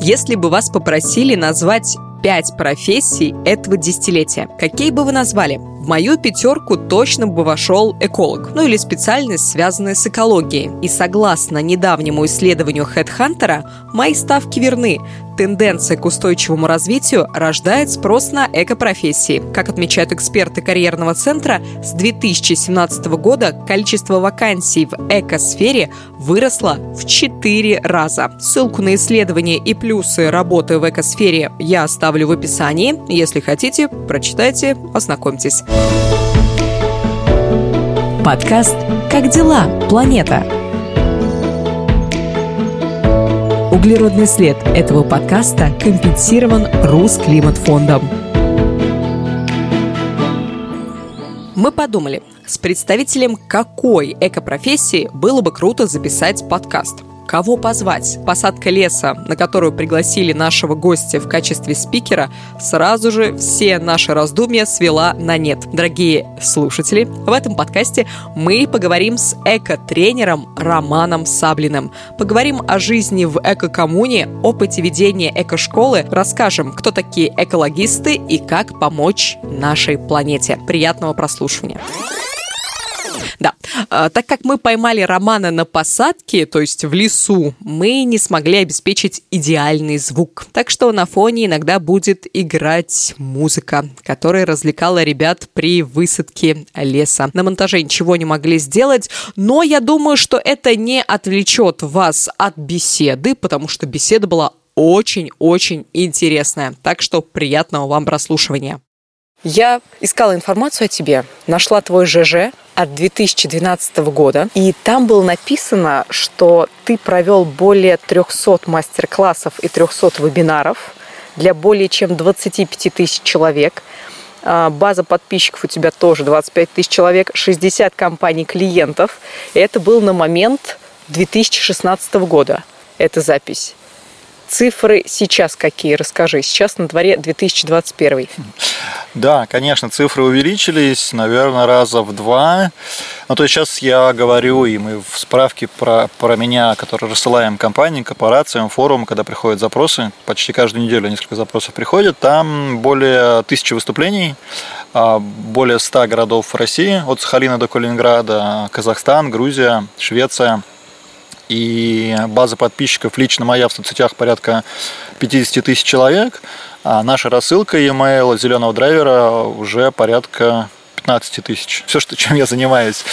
Если бы вас попросили назвать пять профессий этого десятилетия, какие бы вы назвали? В мою пятерку точно бы вошел эколог, ну или специальность, связанная с экологией. И согласно недавнему исследованию HeadHunter, мои ставки верны. Тенденция к устойчивому развитию рождает спрос на экопрофессии. Как отмечают эксперты карьерного центра, с 2017 года количество вакансий в экосфере выросло в 4 раза. Ссылку на исследование и плюсы работы в экосфере я оставлю в описании. Если хотите, прочитайте, ознакомьтесь. Подкаст «Как дела, планета?» Углеродный след этого подкаста компенсирован Русклиматфондом. Мы подумали, с представителем какой экопрофессии было бы круто записать подкаст – Кого позвать? Посадка леса, на которую пригласили нашего гостя в качестве спикера, сразу же все наши раздумья свела на нет. Дорогие слушатели, в этом подкасте мы поговорим с эко-тренером Романом Саблиным. Поговорим о жизни в эко-коммуне, опыте ведения эко-школы, расскажем, кто такие экологисты и как помочь нашей планете. Приятного прослушивания. Да. А, так как мы поймали Романа на посадке, то есть в лесу, мы не смогли обеспечить идеальный звук. Так что на фоне иногда будет играть музыка, которая развлекала ребят при высадке леса. На монтаже ничего не могли сделать, но я думаю, что это не отвлечет вас от беседы, потому что беседа была очень-очень интересная. Так что приятного вам прослушивания. Я искала информацию о тебе, нашла твой ЖЖ от 2012 года, и там было написано, что ты провел более 300 мастер-классов и 300 вебинаров для более чем 25 тысяч человек. А, база подписчиков у тебя тоже 25 тысяч человек, 60 компаний клиентов. И это был на момент 2016 года, эта запись. Цифры сейчас какие? Расскажи. Сейчас на дворе 2021. Да, конечно, цифры увеличились, наверное, раза в два. Ну, то есть сейчас я говорю, и мы в справке про, про меня, которые рассылаем компаниям, корпорациям, форумам, когда приходят запросы, почти каждую неделю несколько запросов приходит, там более тысячи выступлений, а, более ста городов России, от Сахалина до Калининграда, Казахстан, Грузия, Швеция – и база подписчиков лично моя в соцсетях порядка 50 тысяч человек, а наша рассылка e-mail зеленого драйвера уже порядка 15 тысяч. Все, что, чем я занимаюсь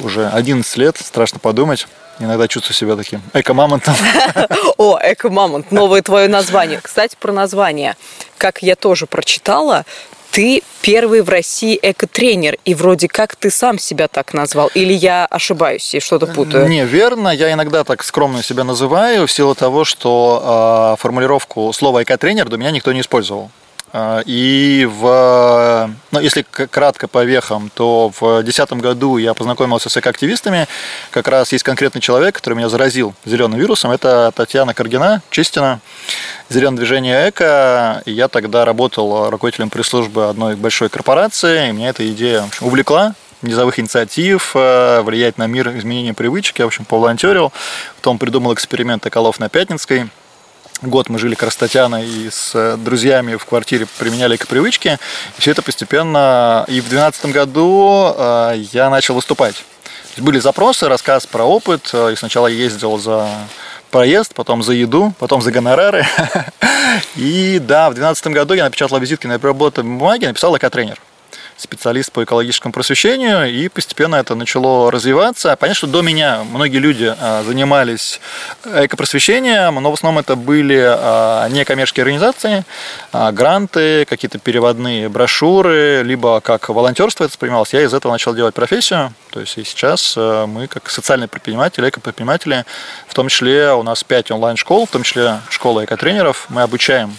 уже 11 лет, страшно подумать. Иногда чувствую себя таким эко-мамонтом. О, эко-мамонт, новое твое название. Кстати, про название. Как я тоже прочитала, ты первый в России экотренер, и вроде как ты сам себя так назвал, или я ошибаюсь и что-то путаю? Не, верно, я иногда так скромно себя называю в силу того, что э, формулировку слова экотренер до меня никто не использовал. А, и в, ну, если кратко по вехам, то в 2010 году я познакомился с экоактивистами. Как раз есть конкретный человек, который меня заразил зеленым вирусом. Это Татьяна Каргина, Чистина, зеленое движение эко. Я тогда работал руководителем пресс-службы одной большой корпорации. И меня эта идея в общем, увлекла низовых инициатив, э, влиять на мир, изменения привычек. Я, в общем, поволонтерил. Потом придумал эксперимент эколов на Пятницкой год мы жили как раз Татьяна и с э, друзьями в квартире применяли к привычке. И все это постепенно... И в 2012 году э, я начал выступать. Были запросы, рассказ про опыт. Э, и сначала я ездил за проезд, потом за еду, потом за гонорары. И да, в 2012 году я напечатал визитки на переработанной бумаге, написал экотренер специалист по экологическому просвещению, и постепенно это начало развиваться. Понятно, что до меня многие люди а, занимались экопросвещением, но в основном это были а, некоммерческие организации, а, гранты, какие-то переводные брошюры, либо как волонтерство это воспринималось. Я из этого начал делать профессию. То есть и сейчас мы, как социальные предприниматели, экопредприниматели, в том числе у нас 5 онлайн-школ, в том числе школа экотренеров, мы обучаем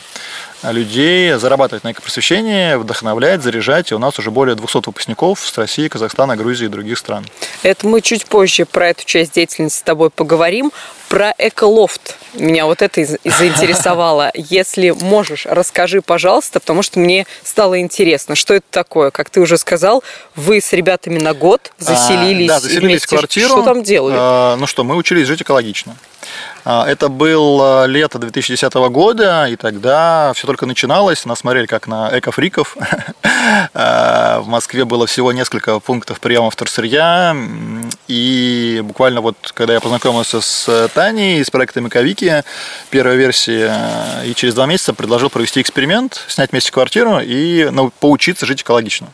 людей зарабатывать на экопросвещении, вдохновлять, заряжать. И у нас уже более 200 выпускников с России, Казахстана, Грузии и других стран. Это мы чуть позже про эту часть деятельности с тобой поговорим. Про эколофт меня вот это заинтересовало. Если можешь, расскажи, пожалуйста, потому что мне стало интересно, что это такое. Как ты уже сказал, вы с ребятами на год заселились, а, да, заселились в квартиру. Что там делали? А, ну что, мы учились жить экологично. А, это было лето 2010 года, и тогда все только начиналось. Нас смотрели как на экофриков. А, в Москве было всего несколько пунктов приема вторсырья. И буквально вот, когда я познакомился с Таней, с проектом Эковики, первой версии, и через два месяца предложил провести эксперимент, снять вместе квартиру и ну, поучиться жить экологично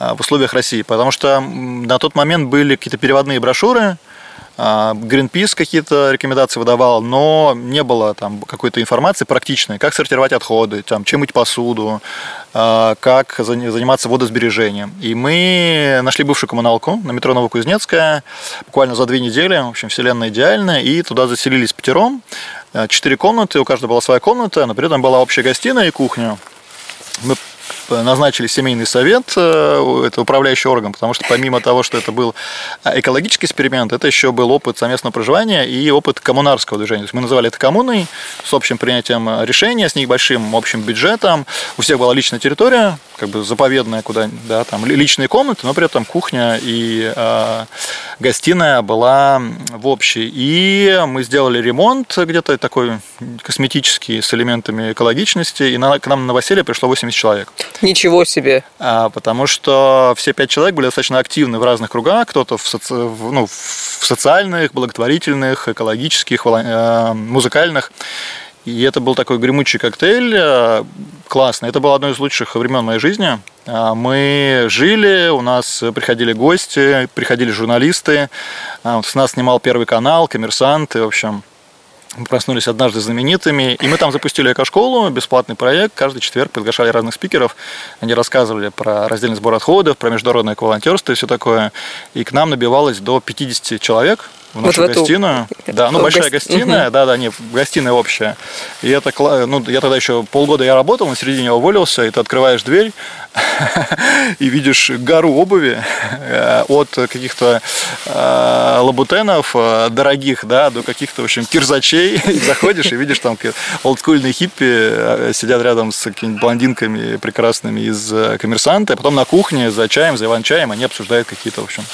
в условиях России. Потому что на тот момент были какие-то переводные брошюры, а, Greenpeace какие-то рекомендации выдавал, но не было там какой-то информации практичной, как сортировать отходы, там, чем мыть посуду, а, как заниматься водосбережением. И мы нашли бывшую коммуналку на метро Новокузнецкая буквально за две недели, в общем, вселенная идеальная, и туда заселились пятером, а, четыре комнаты, у каждого была своя комната, но при этом была общая гостиная и кухня. Мы назначили семейный совет, э, это управляющий орган, потому что помимо того, что это был экологический эксперимент, это еще был опыт совместного проживания и опыт коммунарского движения. То есть мы называли это коммуной с общим принятием решения, с небольшим общим бюджетом. У всех была личная территория, как бы заповедная, куда, да, там личные комнаты, но при этом кухня и э, гостиная была в общей. И мы сделали ремонт где-то такой косметический с элементами экологичности, и на, к нам на новоселье пришло 80 человек. Ничего себе! А, потому что все пять человек были достаточно активны в разных кругах, кто-то в, соци... ну, в социальных, благотворительных, экологических, э, музыкальных. И это был такой гремучий коктейль, э, классный. Это было одно из лучших времен моей жизни. А, мы жили, у нас приходили гости, приходили журналисты. А, с нас снимал Первый канал, коммерсанты, в общем. Мы проснулись однажды знаменитыми, и мы там запустили экошколу, бесплатный проект. Каждый четверг приглашали разных спикеров. Они рассказывали про раздельный сбор отходов, про международное волонтерство и все такое. И к нам набивалось до 50 человек в нашу вот в гостиную. Эту... Да, ну большая гост... гостиная, угу. да, да, не, гостиная общая. И это, ну, я тогда еще полгода я работал, на середине уволился, и ты открываешь дверь и видишь гору обуви э, от каких-то э, лабутенов э, дорогих, да, до каких-то, в общем, кирзачей. И заходишь и видишь там олдскульные хиппи сидят рядом с какими-то блондинками прекрасными из коммерсанта, а потом на кухне за чаем, за иван-чаем они обсуждают какие-то, в общем...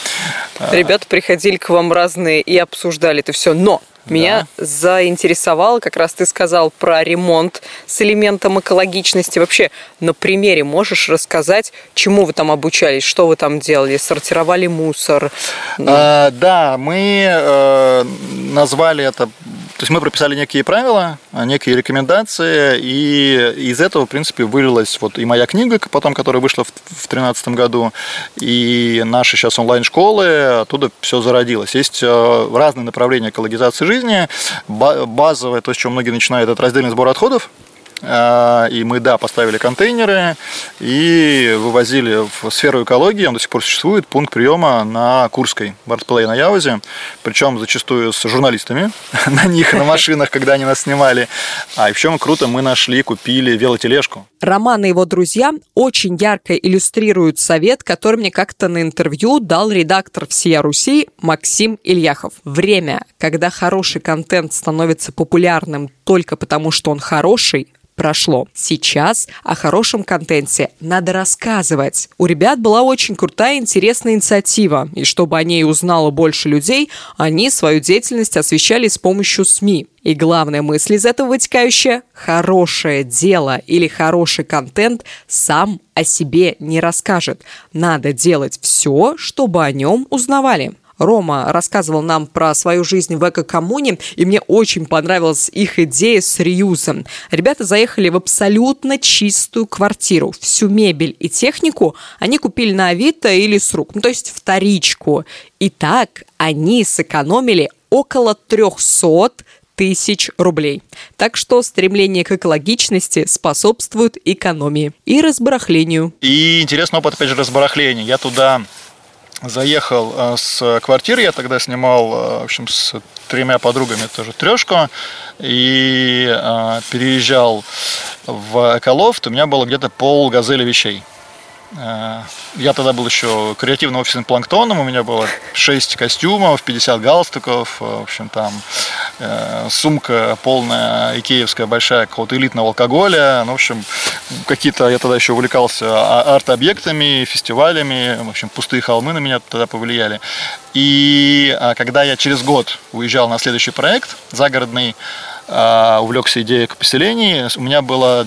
Ребята приходили к вам разные и обсуждали это все. Но меня да. заинтересовало, как раз ты сказал про ремонт с элементом экологичности. Вообще, на примере можешь рассказать, чему вы там обучались, что вы там делали, сортировали мусор? А, да, мы э, назвали это то есть мы прописали некие правила, некие рекомендации, и из этого, в принципе, вылилась вот и моя книга, потом, которая вышла в 2013 году, и наши сейчас онлайн-школы, оттуда все зародилось. Есть э, разные направления экологизации жизни. Базовое, то, с чего многие начинают, это раздельный сбор отходов, и мы, да, поставили контейнеры и вывозили в сферу экологии. Он до сих пор существует. Пункт приема на Курской, Бартплей на Яузе. Причем зачастую с журналистами на них, на машинах, когда они нас снимали. А в чем круто, мы нашли, купили велотележку. Роман и его друзья очень ярко иллюстрируют совет, который мне как-то на интервью дал редактор «Всея Руси» Максим Ильяхов. Время, когда хороший контент становится популярным только потому, что он хороший, прошло. Сейчас о хорошем контенте надо рассказывать. У ребят была очень крутая, интересная инициатива, и чтобы о ней узнало больше людей, они свою деятельность освещали с помощью СМИ. И главная мысль из этого вытекающая – хорошее дело или хороший контент сам о себе не расскажет. Надо делать все, чтобы о нем узнавали. Рома рассказывал нам про свою жизнь в эко-коммуне, и мне очень понравилась их идея с реюзом. Ребята заехали в абсолютно чистую квартиру. Всю мебель и технику они купили на Авито или с рук, ну, то есть вторичку. И так они сэкономили около 300 тысяч рублей. Так что стремление к экологичности способствует экономии и разбарахлению. И интересный опыт, опять же, разбарахления. Я туда заехал э, с квартиры, я тогда снимал, э, в общем, с тремя подругами тоже трешку, и э, переезжал в Эколофт, у меня было где-то пол газели вещей. Э, я тогда был еще креативным офисным планктоном, у меня было 6 костюмов, 50 галстуков, в общем, там э, сумка полная, икеевская, большая, какого-то элитного алкоголя. Ну, в общем, какие-то, я тогда еще увлекался а, арт-объектами, фестивалями, в общем, пустые холмы на меня тогда повлияли. И а, когда я через год уезжал на следующий проект загородный, а, увлекся идеей к поселению, у меня было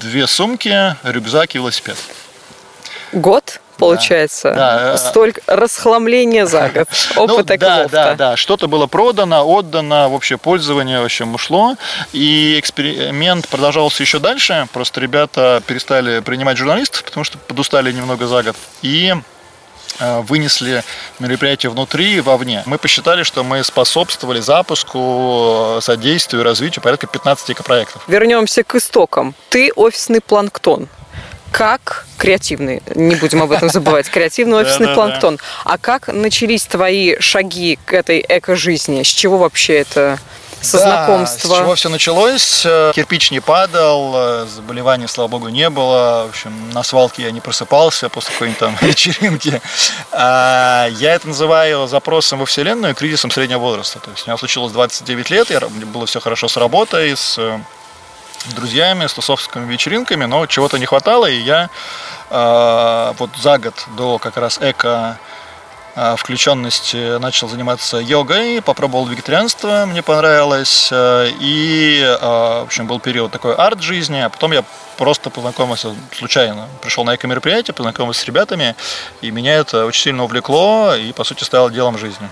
две сумки, рюкзак и велосипед. Год? получается. Да. Столько расхламления за год. Опыт ну, Да, да, да. Что-то было продано, отдано, в общее пользование, в общем, ушло. И эксперимент продолжался еще дальше. Просто ребята перестали принимать журналистов, потому что подустали немного за год. И э, вынесли мероприятие внутри и вовне. Мы посчитали, что мы способствовали запуску, э, содействию, развитию порядка 15 экопроектов. Вернемся к истокам. Ты офисный планктон как креативный, не будем об этом забывать, креативный офисный планктон. А как начались твои шаги к этой эко-жизни? С чего вообще это со да, знакомства? С чего все началось? Кирпич не падал, заболеваний, слава богу, не было. В общем, на свалке я не просыпался после какой-нибудь там вечеринки. А, я это называю запросом во Вселенную, кризисом среднего возраста. То есть у меня случилось 29 лет, я, было все хорошо с работой, с друзьями, с тусовскими вечеринками, но чего-то не хватало, и я э, вот за год до как раз эко э, включенности начал заниматься йогой, попробовал вегетарианство, мне понравилось, э, и, в общем, был период такой арт-жизни, а потом я просто познакомился случайно, пришел на эко-мероприятие, познакомился с ребятами, и меня это очень сильно увлекло и, по сути, стало делом жизни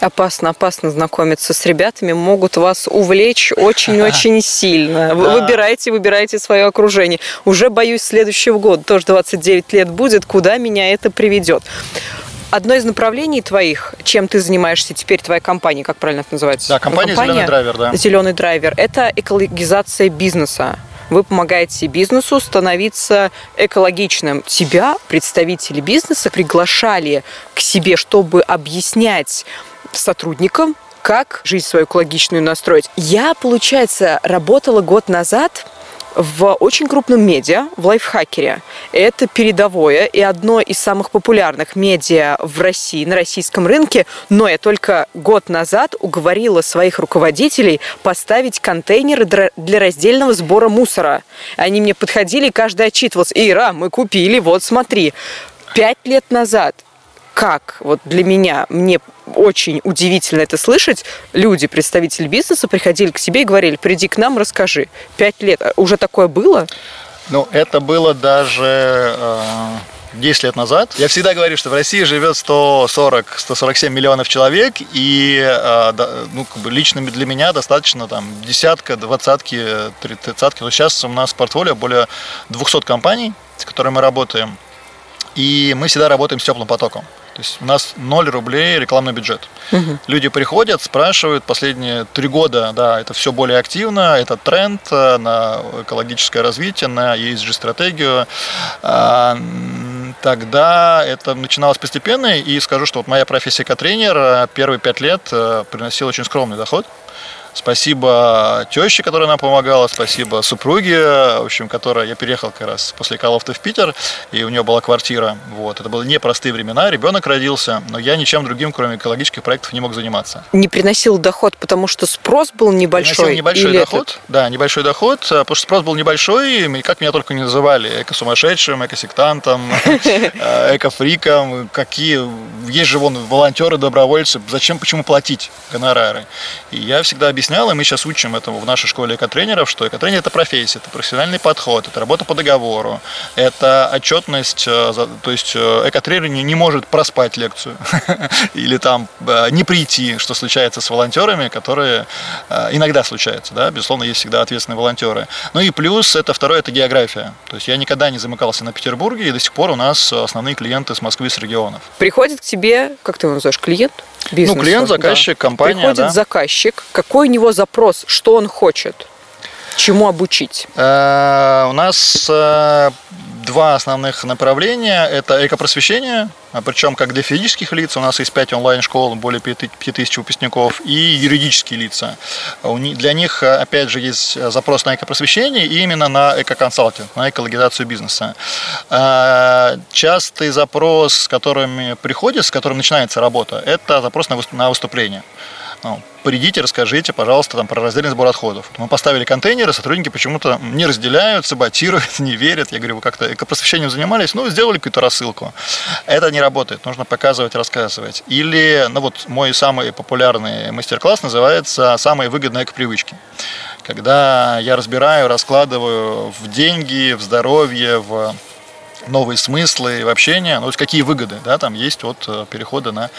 опасно, опасно знакомиться с ребятами, могут вас увлечь очень-очень сильно. Вы выбирайте, выбирайте свое окружение. Уже боюсь следующего года, тоже 29 лет будет, куда меня это приведет. Одно из направлений твоих, чем ты занимаешься теперь, твоя компания, как правильно это называется? Да, компания, компания «Зеленый драйвер», да. «Зеленый драйвер» – это экологизация бизнеса вы помогаете бизнесу становиться экологичным. Тебя, представители бизнеса, приглашали к себе, чтобы объяснять сотрудникам, как жизнь свою экологичную настроить. Я, получается, работала год назад в очень крупном медиа, в лайфхакере. Это передовое и одно из самых популярных медиа в России, на российском рынке. Но я только год назад уговорила своих руководителей поставить контейнеры для раздельного сбора мусора. Они мне подходили, и каждый отчитывался. Ира, мы купили, вот смотри. Пять лет назад как вот для меня, мне очень удивительно это слышать, люди, представители бизнеса, приходили к себе и говорили, приди к нам, расскажи. Пять лет. А уже такое было? Ну, это было даже... Э... 10 лет назад. Я всегда говорю, что в России живет 140-147 миллионов человек, и э, ну, как бы лично для меня достаточно там десятка, двадцатки, тридцатки. Но сейчас у нас в портфолио более 200 компаний, с которыми мы работаем, и мы всегда работаем с теплым потоком. То есть у нас 0 рублей рекламный бюджет. Угу. Люди приходят, спрашивают, последние три года, да, это все более активно, это тренд э, на экологическое развитие, на ESG-стратегию. А, тогда это начиналось постепенно, и скажу, что вот моя профессия как тренер э, первые пять лет э, приносила очень скромный доход. Спасибо теще, которая нам помогала, спасибо супруге, в общем, которая, я переехал как раз после Каловта в Питер, и у нее была квартира. Вот. Это были непростые времена, ребенок родился, но я ничем другим, кроме экологических проектов, не мог заниматься. Не приносил доход, потому что спрос был небольшой? Приносил небольшой или доход, этот? да, небольшой доход, а, потому что спрос был небольшой, и как меня только не называли, эко-сумасшедшим, эко-сектантом, э, эко-фриком, какие, есть же вон волонтеры, добровольцы, зачем, почему платить гонорары? И я всегда объяснял объяснял, и мы сейчас учим этому в нашей школе экотренеров, что экотренер – это профессия, это профессиональный подход, это работа по договору, это отчетность, э, то есть э, экотренер не, не может проспать лекцию или там э, не прийти, что случается с волонтерами, которые иногда случаются, да, безусловно, есть всегда ответственные волонтеры. Ну и плюс, это второе, это география. То есть я никогда не замыкался на Петербурге, и до сих пор у нас основные клиенты с Москвы, с регионов. Приходит к тебе, как ты его называешь, клиент? Бизнесу, ну, клиент, заказчик, да. компания. Приходит да. заказчик, какой него запрос, что он хочет, чему обучить? Э, у нас э, два основных направления. Это экопросвещение, а причем как для физических лиц, у нас есть 5 онлайн-школ, более 5000 выпускников, и юридические лица. Для них, опять же, есть запрос на экопросвещение и именно на экоконсалтинг, на экологизацию бизнеса. А, частый запрос, с которыми приходит, с которым начинается работа, это запрос на выступление ну, придите, расскажите, пожалуйста, там, про раздельный сбор отходов. Мы поставили контейнеры, сотрудники почему-то не разделяют, саботируют, не верят. Я говорю, вы как-то экопросвещением занимались? Ну, сделали какую-то рассылку. Это не работает, нужно показывать, рассказывать. Или, ну вот, мой самый популярный мастер-класс называется «Самые выгодные экопривычки». Когда я разбираю, раскладываю в деньги, в здоровье, в новые смыслы в общении, ну, то есть какие выгоды да, там есть от э, перехода на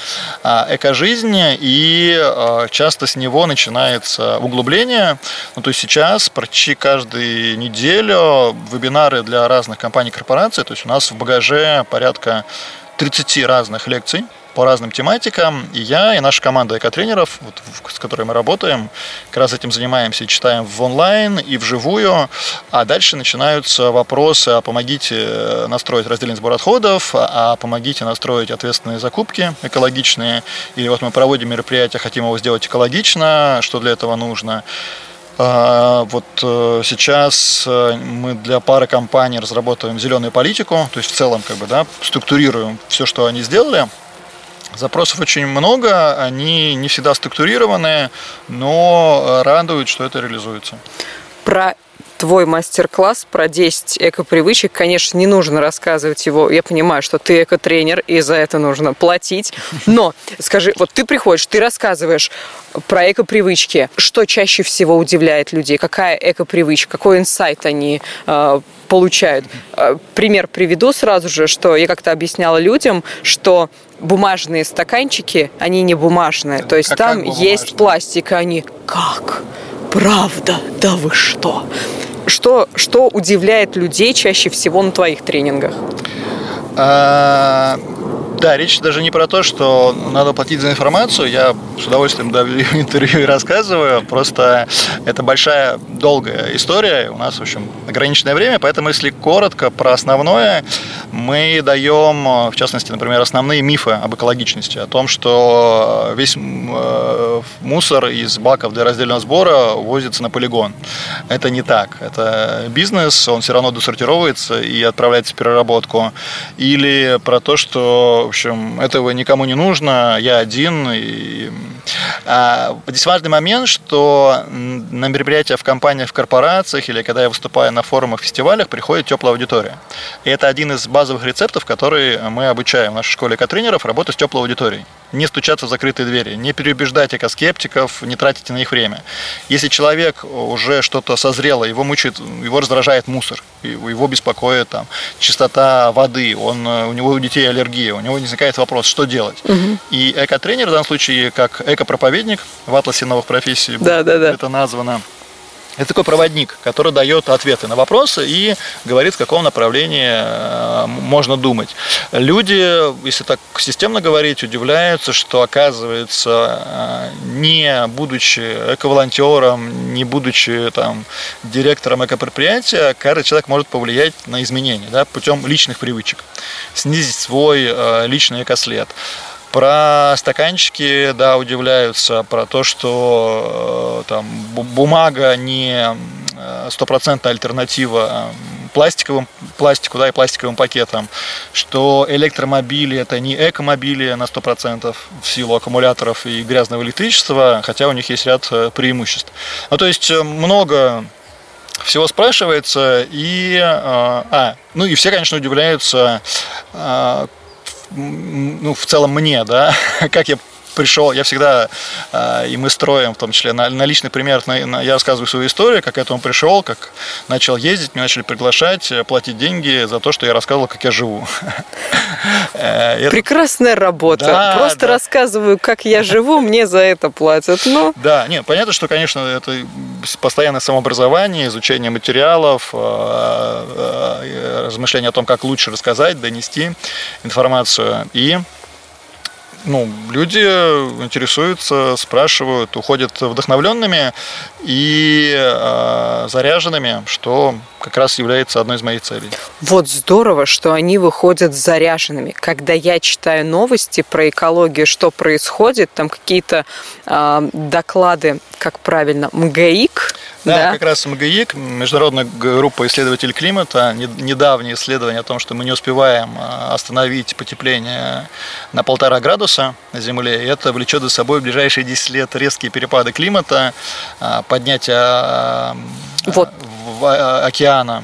а, экожизнь, и а, часто с него начинается углубление. Ну, то есть сейчас почти каждую неделю вебинары для разных компаний, корпораций, то есть у нас в багаже порядка 30 разных лекций, по разным тематикам. И я, и наша команда экотренеров, вот, с которой мы работаем, как раз этим занимаемся и читаем в онлайн и вживую. А дальше начинаются вопросы, а помогите э, настроить раздельный сбор отходов, а, помогите настроить ответственные закупки экологичные. Или вот мы проводим мероприятие, хотим его сделать экологично, что для этого нужно. А, вот э, сейчас э, мы для пары компаний разрабатываем зеленую политику, то есть в целом как бы, да, структурируем все, что они сделали, Запросов очень много, они не всегда структурированные, но радует, что это реализуется. Про твой мастер-класс про 10 эко-привычек, конечно, не нужно рассказывать его. Я понимаю, что ты эко-тренер, и за это нужно платить. Но скажи, вот ты приходишь, ты рассказываешь про эко-привычки. Что чаще всего удивляет людей? Какая эко-привычка? Какой инсайт они э, получают? Э, пример приведу сразу же, что я как-то объясняла людям, что бумажные стаканчики, они не бумажные. То есть там есть пластик, и они как? Правда? Да вы что? Что, что удивляет людей чаще всего на твоих тренингах? Да, речь даже не про то, что надо платить за информацию. Я с удовольствием даю интервью и рассказываю. Просто это большая, долгая история. У нас, в общем, ограниченное время. Поэтому, если коротко про основное, мы даем, в частности, например, основные мифы об экологичности. О том, что весь э, мусор из баков для раздельного сбора возится на полигон. Это не так. Это бизнес, он все равно досортировывается и отправляется в переработку. Или про то, что общем, этого никому не нужно, я один. И... А, здесь важный момент, что на мероприятия в компаниях, в корпорациях или когда я выступаю на форумах, фестивалях, приходит теплая аудитория. И это один из базовых рецептов, который мы обучаем в нашей школе экотренеров, работать с теплой аудиторией не стучаться в закрытые двери, не переубеждать экоскептиков, не тратите на их время. Если человек уже что-то созрело, его мучает, его раздражает мусор, его беспокоит там, чистота воды, он, у него у детей аллергия, у него возникает вопрос, что делать. Угу. И экотренер в данном случае, как экопроповедник в атласе новых профессий, да, да, да. это названо, это такой проводник, который дает ответы на вопросы и говорит, в каком направлении э, можно думать. Люди, если так системно говорить, удивляются, что оказывается, э, не будучи эко-волонтером, не будучи там, директором экопредприятия, каждый человек может повлиять на изменения да, путем личных привычек, снизить свой э, личный экослед. Про стаканчики, да, удивляются, про то, что э, там бумага не э, стопроцентная альтернатива э, пластиковым пластику, да, и пластиковым пакетам, что электромобили это не экомобили на 100% в силу аккумуляторов и грязного электричества, хотя у них есть ряд преимуществ. Ну, то есть много всего спрашивается, и, а, ну и все, конечно, удивляются, ну, в целом мне, да, как я пришел, я всегда, э, и мы строим, в том числе на, на личных примерах, на, на, я рассказываю свою историю, как к этому пришел, как начал ездить, меня начали приглашать, э, платить деньги за то, что я рассказывал, как я живу. Э, Прекрасная работа. Да, Просто да. рассказываю, как я живу, мне за это платят. Но... Да, нет, понятно, что, конечно, это постоянное самообразование, изучение материалов, размышление о том, как лучше рассказать, донести информацию. И ну, люди интересуются, спрашивают, уходят вдохновленными и э, заряженными, что как раз является одной из моих целей. Вот здорово, что они выходят заряженными. Когда я читаю новости про экологию, что происходит, там какие-то э, доклады, как правильно, МГИК, да, да, как раз МГИК, Международная группа исследователей климата, недавнее исследование о том, что мы не успеваем а, остановить потепление на полтора градуса на Земле, и это влечет за собой в ближайшие 10 лет резкие перепады климата, а, поднятие а, вот. океана,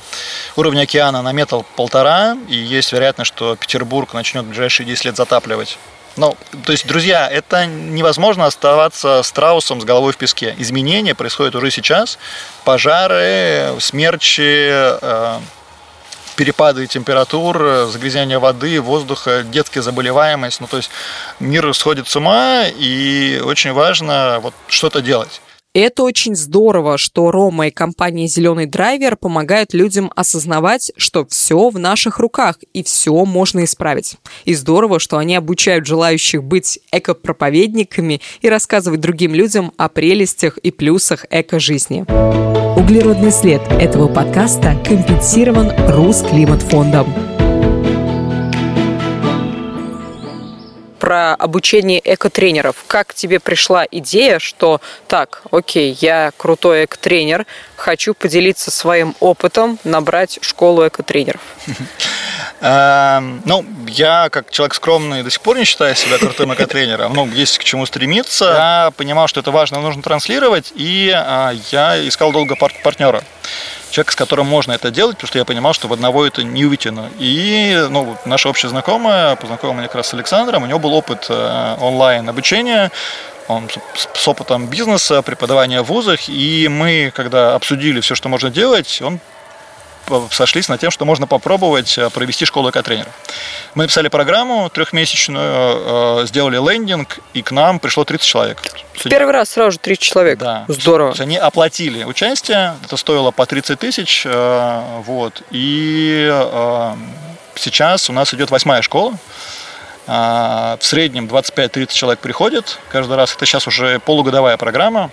уровня океана на метр полтора, и есть вероятность, что Петербург начнет в ближайшие 10 лет затапливать. Ну, то есть, друзья, это невозможно оставаться страусом с головой в песке. Изменения происходят уже сейчас. Пожары, смерчи, э, перепады температур, загрязнение воды, воздуха, детская заболеваемость. Ну, то есть мир сходит с ума, и очень важно вот что-то делать. Это очень здорово, что Рома и компания «Зеленый драйвер» помогают людям осознавать, что все в наших руках и все можно исправить. И здорово, что они обучают желающих быть экопроповедниками и рассказывать другим людям о прелестях и плюсах эко-жизни. Углеродный след этого подкаста компенсирован Русклиматфондом. Про обучение экотренеров. Как тебе пришла идея, что так, окей, я крутой экотренер, хочу поделиться своим опытом, набрать школу экотренеров? Эм, ну, я как человек скромный до сих пор не считаю себя крутым экотренером. Ну, есть к чему стремиться. Я понимал, что это важно, нужно транслировать, и а, я искал долго партнера человек, с которым можно это делать, потому что я понимал, что в одного это не вытяну. И ну, наша общая знакомая познакомила меня как раз с Александром, у него был опыт э, онлайн обучения, он с опытом бизнеса, преподавания в вузах, и мы, когда обсудили все, что можно делать, он сошлись на тем, что можно попробовать э, провести школу экотренеров. Мы написали программу трехмесячную, э, сделали лендинг, и к нам пришло 30 человек. В первый раз сразу же 30 человек. Да. Здорово. они оплатили участие, это стоило по 30 тысяч, э, вот, и сейчас у нас идет восьмая школа, в среднем 25-30 человек приходит каждый раз. Это сейчас уже полугодовая программа.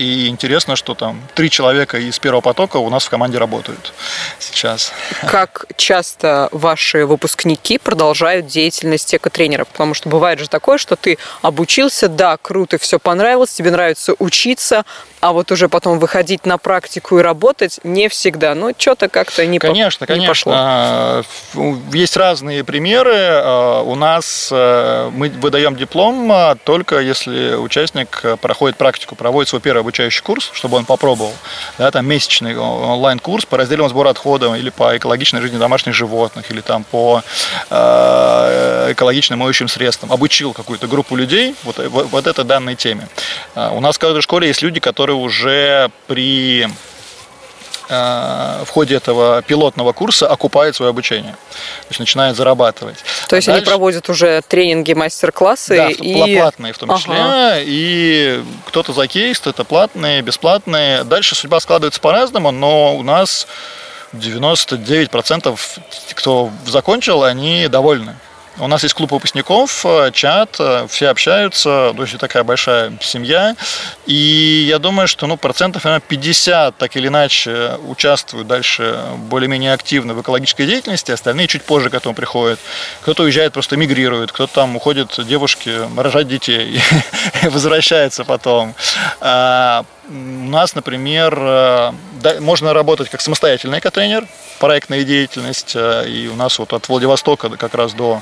И интересно, что там три человека из первого потока у нас в команде работают сейчас. Как часто ваши выпускники продолжают деятельность экотренеров? Потому что бывает же такое, что ты обучился, да, круто, все понравилось, тебе нравится учиться, а вот уже потом выходить на практику и работать не всегда. Ну, что-то как-то не, конечно, по, конечно. не пошло. А, есть разные примеры. А, у нас э, мы выдаем диплом а, только если участник проходит практику, проводит свой первый обучающий курс, чтобы он попробовал. Да, там месячный онлайн-курс по разделам сбора отходов или по экологичной жизни домашних животных, или там по экологичным моющим средствам. Обучил какую-то группу людей вот, вот этой данной теме. У нас в каждой школе есть люди, которые которые уже при э, в ходе этого пилотного курса окупают свое обучение. То есть начинают зарабатывать. То есть а они проводят уже тренинги, мастер-классы? Да, и... платные в том числе. Ага. И кто-то за кейс, кто-то платные, бесплатные. Дальше судьба складывается по-разному, но у нас 99% кто закончил, они довольны. У нас есть клуб выпускников, э, чат, э, все общаются, то есть такая большая семья. И я думаю, что ну, процентов наверное, 50 так или иначе участвуют дальше более-менее активно в экологической деятельности, остальные чуть позже к этому приходят. Кто-то уезжает, просто мигрирует, кто-то там уходит девушки рожать детей возвращается потом. У нас, например, э, можно работать как самостоятельный экотренер, проектная деятельность, э, и у нас вот от Владивостока как раз до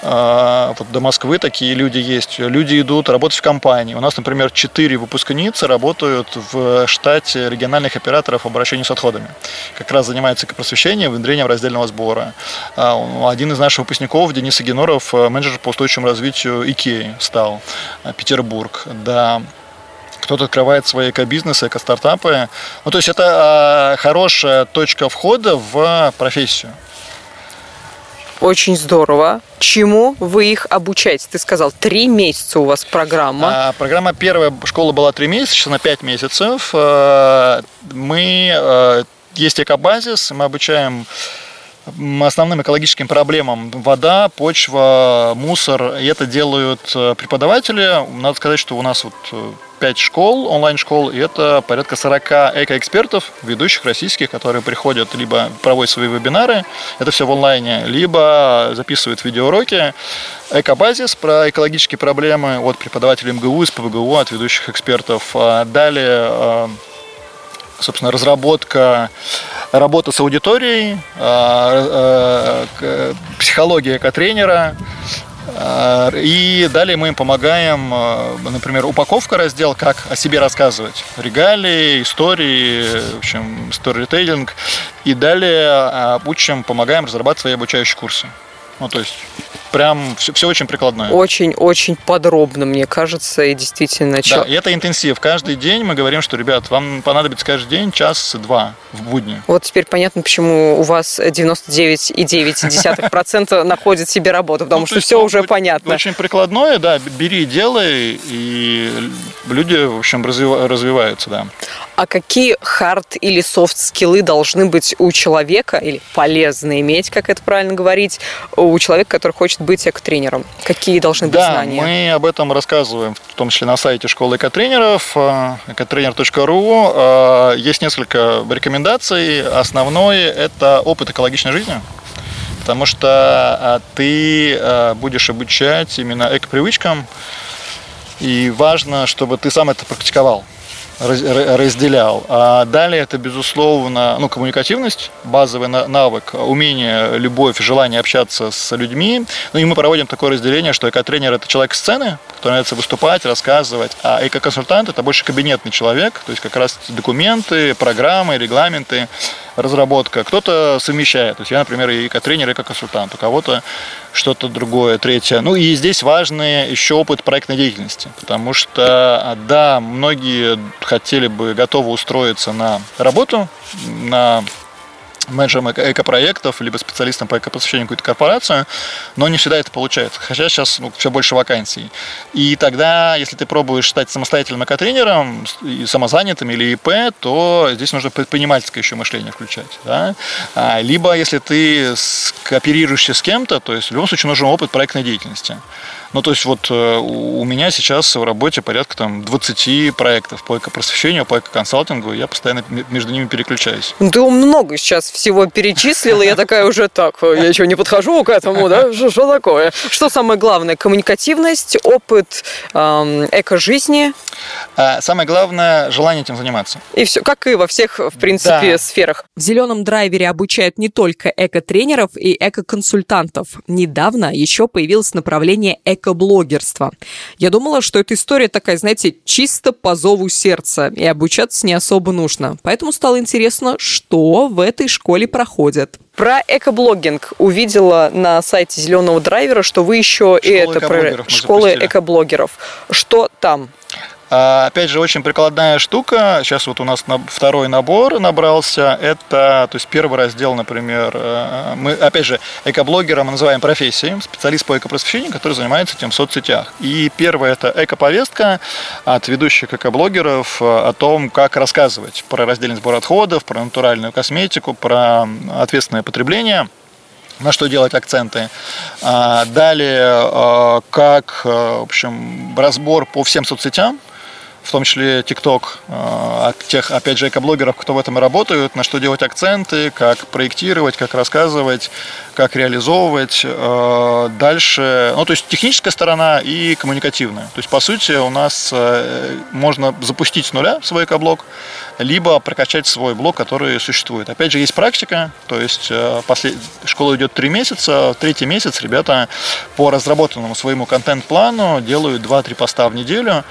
э, вот до Москвы такие люди есть. Люди идут работать в компании. У нас, например, четыре выпускницы работают в штате региональных операторов обращения с отходами. Как раз занимаются просвещением, внедрением раздельного сбора. А, один из наших выпускников, Денис Агеноров, менеджер по устойчивому развитию Икеи стал, Петербург. Да, кто-то открывает свои эко-бизнесы, эко-стартапы. Ну, то есть это а, хорошая точка входа в профессию. Очень здорово. Чему вы их обучаете? Ты сказал, три месяца у вас программа. А, программа первая школа была три месяца, сейчас на пять месяцев. А, мы, а, есть экобазис, мы обучаем основным экологическим проблемам вода, почва, мусор. И это делают э, преподаватели. Надо сказать, что у нас вот 5 э, школ, онлайн-школ, и это порядка 40 экоэкспертов, ведущих российских, которые приходят, либо проводят свои вебинары, это все в онлайне, либо записывают видеоуроки. Экобазис про экологические проблемы от преподавателей МГУ, из ПВГУ, от ведущих экспертов. А далее э, собственно, разработка, работа с аудиторией, а, а, психология эко-тренера, и далее мы им помогаем, например, упаковка раздел, как о себе рассказывать. Регалии, истории, в общем, сторителлинг. И далее учим, помогаем разрабатывать свои обучающие курсы. Ну, то есть прям все, все очень прикладное. Очень-очень подробно, мне кажется, и действительно. Да, и это интенсив. Каждый день мы говорим, что, ребят, вам понадобится каждый день час-два в будни. Вот теперь понятно, почему у вас 99,9% находит себе работу, потому ну, что все уже понятно. Очень прикладное, да, бери, делай, и люди, в общем, развиваются, да. А какие хард или софт скиллы должны быть у человека, или полезно иметь, как это правильно говорить, у человека, который хочет быть экотренером? Какие должны быть да, знания? мы об этом рассказываем, в том числе на сайте школы экотренеров, экотренер.ру. Э, есть несколько рекомендаций. Основной – это опыт экологичной жизни потому что э, ты э, будешь обучать именно эко-привычкам, и важно, чтобы ты сам это практиковал разделял. А далее это, безусловно, ну, коммуникативность, базовый навык, умение, любовь, желание общаться с людьми. Ну и мы проводим такое разделение, что эко-тренер – это человек сцены, который нравится выступать, рассказывать, а эко-консультант – это больше кабинетный человек, то есть как раз документы, программы, регламенты, разработка. Кто-то совмещает. То есть я, например, эко-тренер, эко-консультант. У кого-то что-то другое, третье. Ну и здесь важный еще опыт проектной деятельности, потому что, да, многие хотели бы готовы устроиться на работу, на менеджером эко-проектов, либо специалистом по эко-посвящению какую-то корпорацию, но не всегда это получается. Хотя сейчас ну, все больше вакансий. И тогда, если ты пробуешь стать самостоятельным эко-тренером, самозанятым или ИП, то здесь нужно предпринимательское еще мышление включать. Да? А, либо если ты кооперируешься с кем-то, то есть в любом случае нужен опыт проектной деятельности. Ну, то есть вот э, у меня сейчас в работе порядка там 20 проектов по эко-просвещению, по эко-консалтингу, я постоянно между ними переключаюсь. Ну, ты много сейчас всего перечислила, я такая уже так, я еще не подхожу к этому, да? Что такое? Что самое главное? Коммуникативность, опыт эко-жизни? А, самое главное – желание этим заниматься. И все, как и во всех, в принципе, да. сферах. В «Зеленом драйвере» обучают не только эко-тренеров и эко-консультантов. Недавно еще появилось направление эко экоблогерства. Я думала, что эта история такая, знаете, чисто по зову сердца, и обучаться не особо нужно. Поэтому стало интересно, что в этой школе проходит. Про экоблогинг увидела на сайте Зеленого драйвера, что вы еще и это про школы экоблогеров. Что там? А, опять же, очень прикладная штука. Сейчас вот у нас второй набор набрался. Это, то есть первый раздел, например, э, мы, опять же, экоблогера мы называем профессией, специалист по экопросвещению, который занимается этим в соцсетях. И первое это экоповестка от ведущих экоблогеров о том, как рассказывать про раздельный сбор отходов, про натуральную косметику, про ответственное потребление на что делать акценты. А, далее, э, как, э, в общем, разбор по всем соцсетям, в том числе TikTok, э, тех, опять же, экоблогеров, кто в этом работают, на что делать акценты, как проектировать, как рассказывать, как реализовывать. Э, дальше, ну, то есть техническая сторона и коммуникативная. То есть, по сути, у нас э, можно запустить с нуля свой экоблог, либо прокачать свой блог, который существует. Опять же, есть практика, то есть послед... школа идет три месяца, третий месяц ребята по разработанному своему контент-плану делают 2-3 поста в неделю,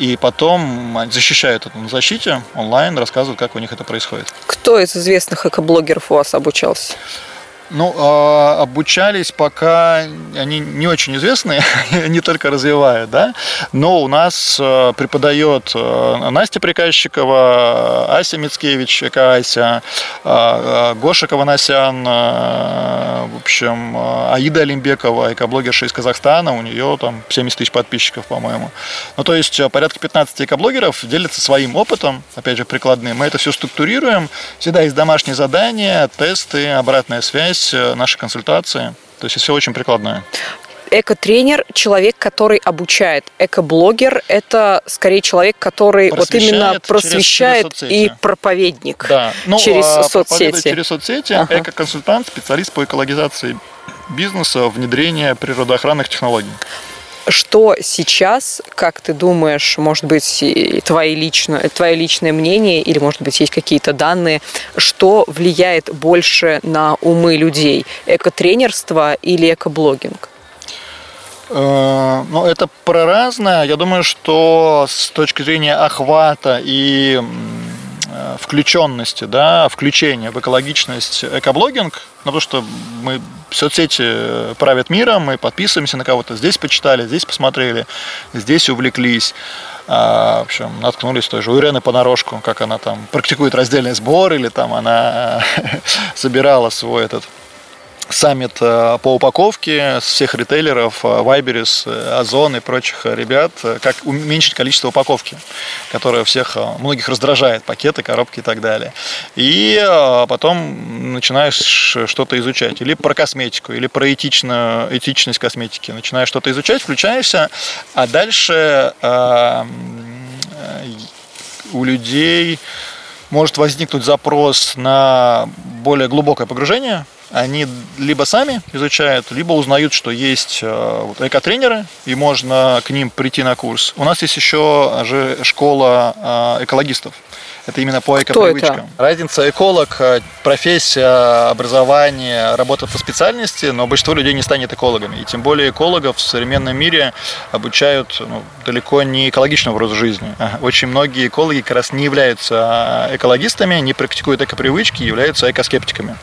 и потом защищают это на защите онлайн, рассказывают, как у них это происходит. Кто из известных экоблогеров у вас обучался? Ну, а, обучались пока они не очень известные, они только развивают, да. Но у нас э, преподает э, Настя Приказчикова, Ася Мицкевич, Ася, э, Гоша Каванасян, в общем, Аида Олимбекова, экоблогерша из Казахстана, у нее там 70 тысяч подписчиков, по-моему. Ну, то есть порядка 15 экоблогеров делятся своим опытом, опять же, прикладным. Мы это все структурируем. Всегда есть домашние задания, тесты, обратная связь здесь э, наши консультации. То есть все очень прикладное. Эко-тренер – человек, который обучает. Эко-блогер – это скорее человек, который вот именно просвещает через, через и проповедник да. ну, через а соцсети. через соцсети. Ага. Эко-консультант, специалист по экологизации бизнеса, внедрение природоохранных технологий. Что сейчас, как ты думаешь, может быть, твои лично, твое личное мнение или, может быть, есть какие-то данные, что влияет больше на умы людей? Экотренерство или экоблогинг? Э, ну, это про разное. Я думаю, что с точки зрения охвата и включенности, да, включения в экологичность экоблогинг, ну, потому что мы соцсети правят миром, мы подписываемся на кого-то, здесь почитали, здесь посмотрели, здесь увлеклись. А, в общем, наткнулись тоже у Ирены понарошку, как она там практикует раздельный сбор, или там она собирала свой этот саммит э, по упаковке с всех ритейлеров, Вайберис, э, Озон и прочих ребят, э, как уменьшить количество упаковки, которое всех, многих раздражает, пакеты, коробки и так далее. И потом начинаешь что-то изучать, или про косметику, или про этично, этичность косметики, начинаешь что-то изучать, включаешься, а дальше у людей может возникнуть запрос на более глубокое погружение они либо сами изучают, либо узнают, что есть э, экотренеры, и можно к ним прийти на курс. У нас есть еще же школа э, экологистов. Это именно по экопривычкам. Разница эколог, э, профессия, образование, работа по специальности, но большинство людей не станет экологами. И тем более экологов в современном мире обучают ну, далеко не экологичному образу жизни. Очень многие экологи как раз не являются э, экологистами, не практикуют экопривычки, являются экоскептиками.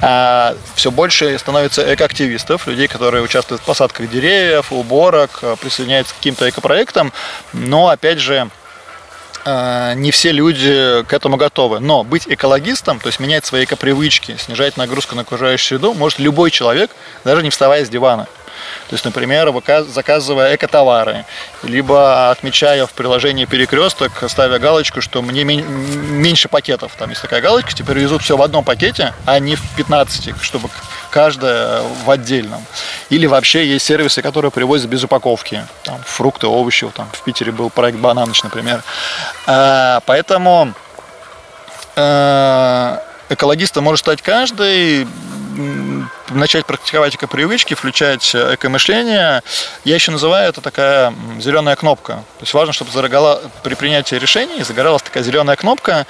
А все больше становится экоактивистов, людей, которые участвуют в посадках деревьев, уборок, э, присоединяются к каким-то экопроектам, но опять же не все люди к этому готовы. Но быть экологистом, то есть менять свои экопривычки, снижать нагрузку на окружающую среду, может любой человек, даже не вставая с дивана. То есть, например, заказывая экотовары, либо отмечая в приложении перекресток, ставя галочку, что мне меньше пакетов. Там есть такая галочка, теперь везут все в одном пакете, а не в 15, чтобы каждая в отдельном. Или вообще есть сервисы, которые привозят без упаковки. Там, фрукты, овощи. Там, в Питере был проект «Бананыч», например. А, поэтому э, экологистом может стать каждый начать практиковать эко-привычки, включать э, эко-мышление. Я еще называю это такая зеленая кнопка. То есть важно, чтобы загорала, при принятии решений загоралась такая зеленая кнопка.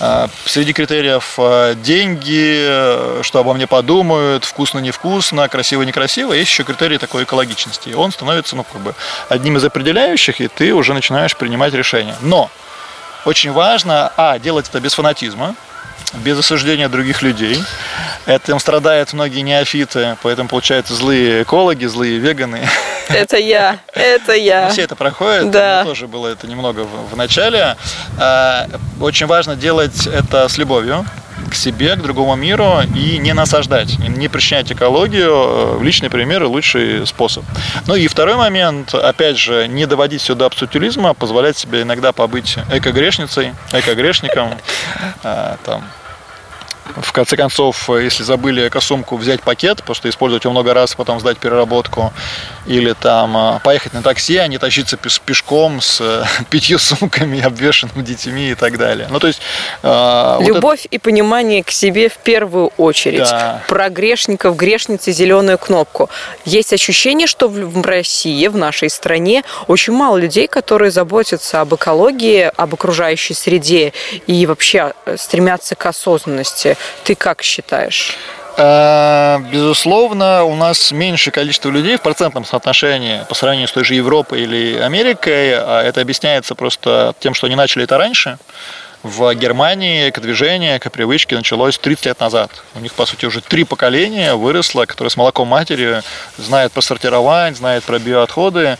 Э, среди критериев э, деньги, что обо мне подумают, вкусно-невкусно, красиво-некрасиво. Есть еще критерий такой экологичности. И он становится ну, как бы одним из определяющих, и ты уже начинаешь принимать решения. Но очень важно, а, делать это без фанатизма, без осуждения других людей. Этим страдают многие неофиты, поэтому получаются злые экологи, злые веганы. Это я, это я. Ну, все это проходит, да. тоже было это немного в, в начале. А, очень важно делать это с любовью к себе, к другому миру и не насаждать, не причинять экологию. В личные примеры лучший способ. Ну и второй момент, опять же, не доводить сюда абсолютизма, позволять себе иногда побыть эко-грешницей, эко-грешником, а, там, в конце концов, если забыли экосумку, взять пакет, что использовать его много раз, потом сдать переработку, или там а, поехать на такси, а не тащиться пешком с э, пятью сумками, обвешенными детьми и так далее. Ну, то есть... Любовь вот это... и понимание к себе в первую очередь. Да. Про грешников, грешницы, зеленую кнопку. Есть ощущение, что в России, в нашей стране, очень мало людей, которые заботятся об экологии, об окружающей среде и вообще э, стремятся к осознанности. Ты как считаешь? Э, безусловно, у нас меньшее количество людей в процентном соотношении по сравнению с той же Европой или Америкой. А это объясняется просто тем, что они начали это раньше. В Германии эко-движение, эко-привычки началось 30 лет назад. У них, по сути, уже три поколения выросло, которые с молоком матери знают про сортирование, знают про биоотходы.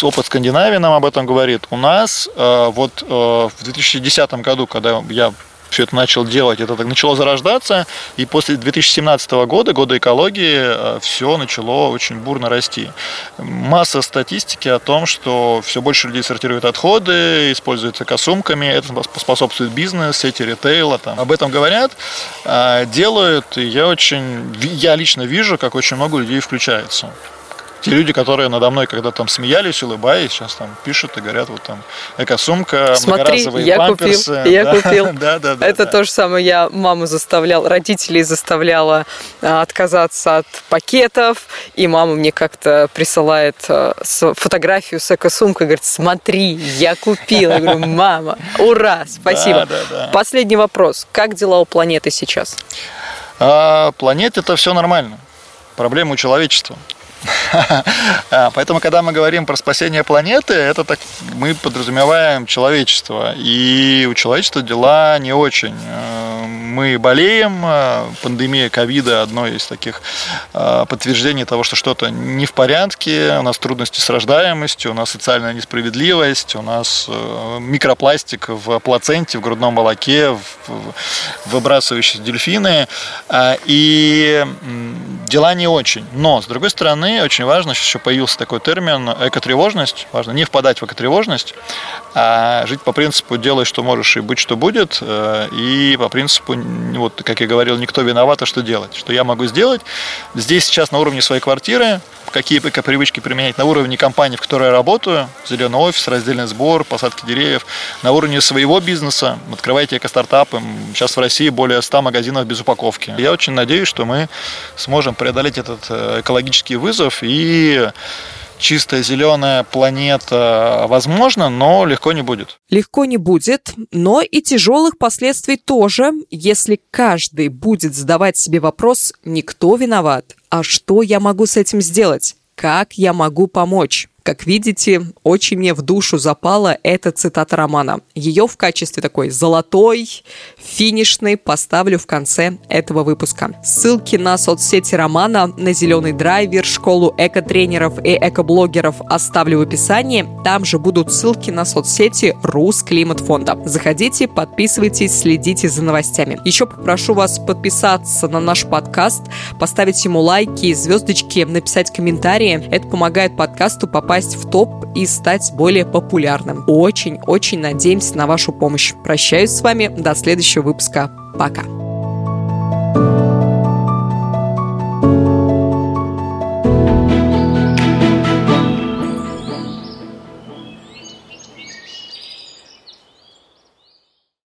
Опыт Скандинавии нам об этом говорит. У нас э, вот э, в 2010 году, когда я все это начал делать, это так начало зарождаться, и после 2017 года, года экологии, э, все начало очень бурно расти. Масса статистики о том, что все больше людей сортируют отходы, используются косумками, это способствует бизнес, сети ритейла, там. об этом говорят, э, делают, и я очень, я лично вижу, как очень много людей включается те люди, которые надо мной когда там смеялись, улыбаясь, сейчас там пишут и говорят, вот там эко-сумка, Смотри, я памперсы. купил, я купил. Да, да, да. Это то же самое, я маму заставлял, родителей заставляла а, отказаться от пакетов, и мама мне как-то присылает а, фотографию с эко-сумкой, говорит, смотри, я купил. Я говорю, мама, ура, спасибо. Последний вопрос. Как дела у планеты сейчас? А, планете это все нормально. Проблема у человечества. А, поэтому, когда мы говорим про спасение планеты, это так мы подразумеваем человечество. И у человечества дела не очень. Э, мы болеем, э, пандемия ковида одно из таких э, подтверждений того, что что-то не в порядке, у нас трудности с рождаемостью, у нас социальная несправедливость, у нас микропластик в плаценте, в грудном молоке, выбрасывающиеся дельфины. И дела не очень. Но, с другой стороны, очень важно, сейчас еще появился такой термин экотревожность. Важно не впадать в экотревожность, а жить по принципу «делай, что можешь, и быть, что будет». Э, и по принципу, вот, как я говорил, никто виноват, а что делать. Что я могу сделать здесь сейчас на уровне своей квартиры, какие эко-привычки применять на уровне компании, в которой я работаю, зеленый офис, раздельный сбор, посадки деревьев, на уровне своего бизнеса, открывайте эко-стартапы. Сейчас в России более 100 магазинов без упаковки. Я очень надеюсь, что мы сможем преодолеть этот э, экологический вызов и чистая зеленая планета возможно, но легко не будет. Легко не будет, но и тяжелых последствий тоже, если каждый будет задавать себе вопрос «никто виноват?», а что я могу с этим сделать? Как я могу помочь? Как видите, очень мне в душу запала эта цитата романа. Ее в качестве такой золотой, финишной поставлю в конце этого выпуска. Ссылки на соцсети романа, на «Зеленый драйвер», школу эко-тренеров и эко-блогеров оставлю в описании. Там же будут ссылки на соцсети Рус Климат Фонда. Заходите, подписывайтесь, следите за новостями. Еще попрошу вас подписаться на наш подкаст, поставить ему лайки, звездочки, написать комментарии. Это помогает подкасту попасть попасть в топ и стать более популярным. Очень-очень надеемся на вашу помощь. Прощаюсь с вами до следующего выпуска. Пока.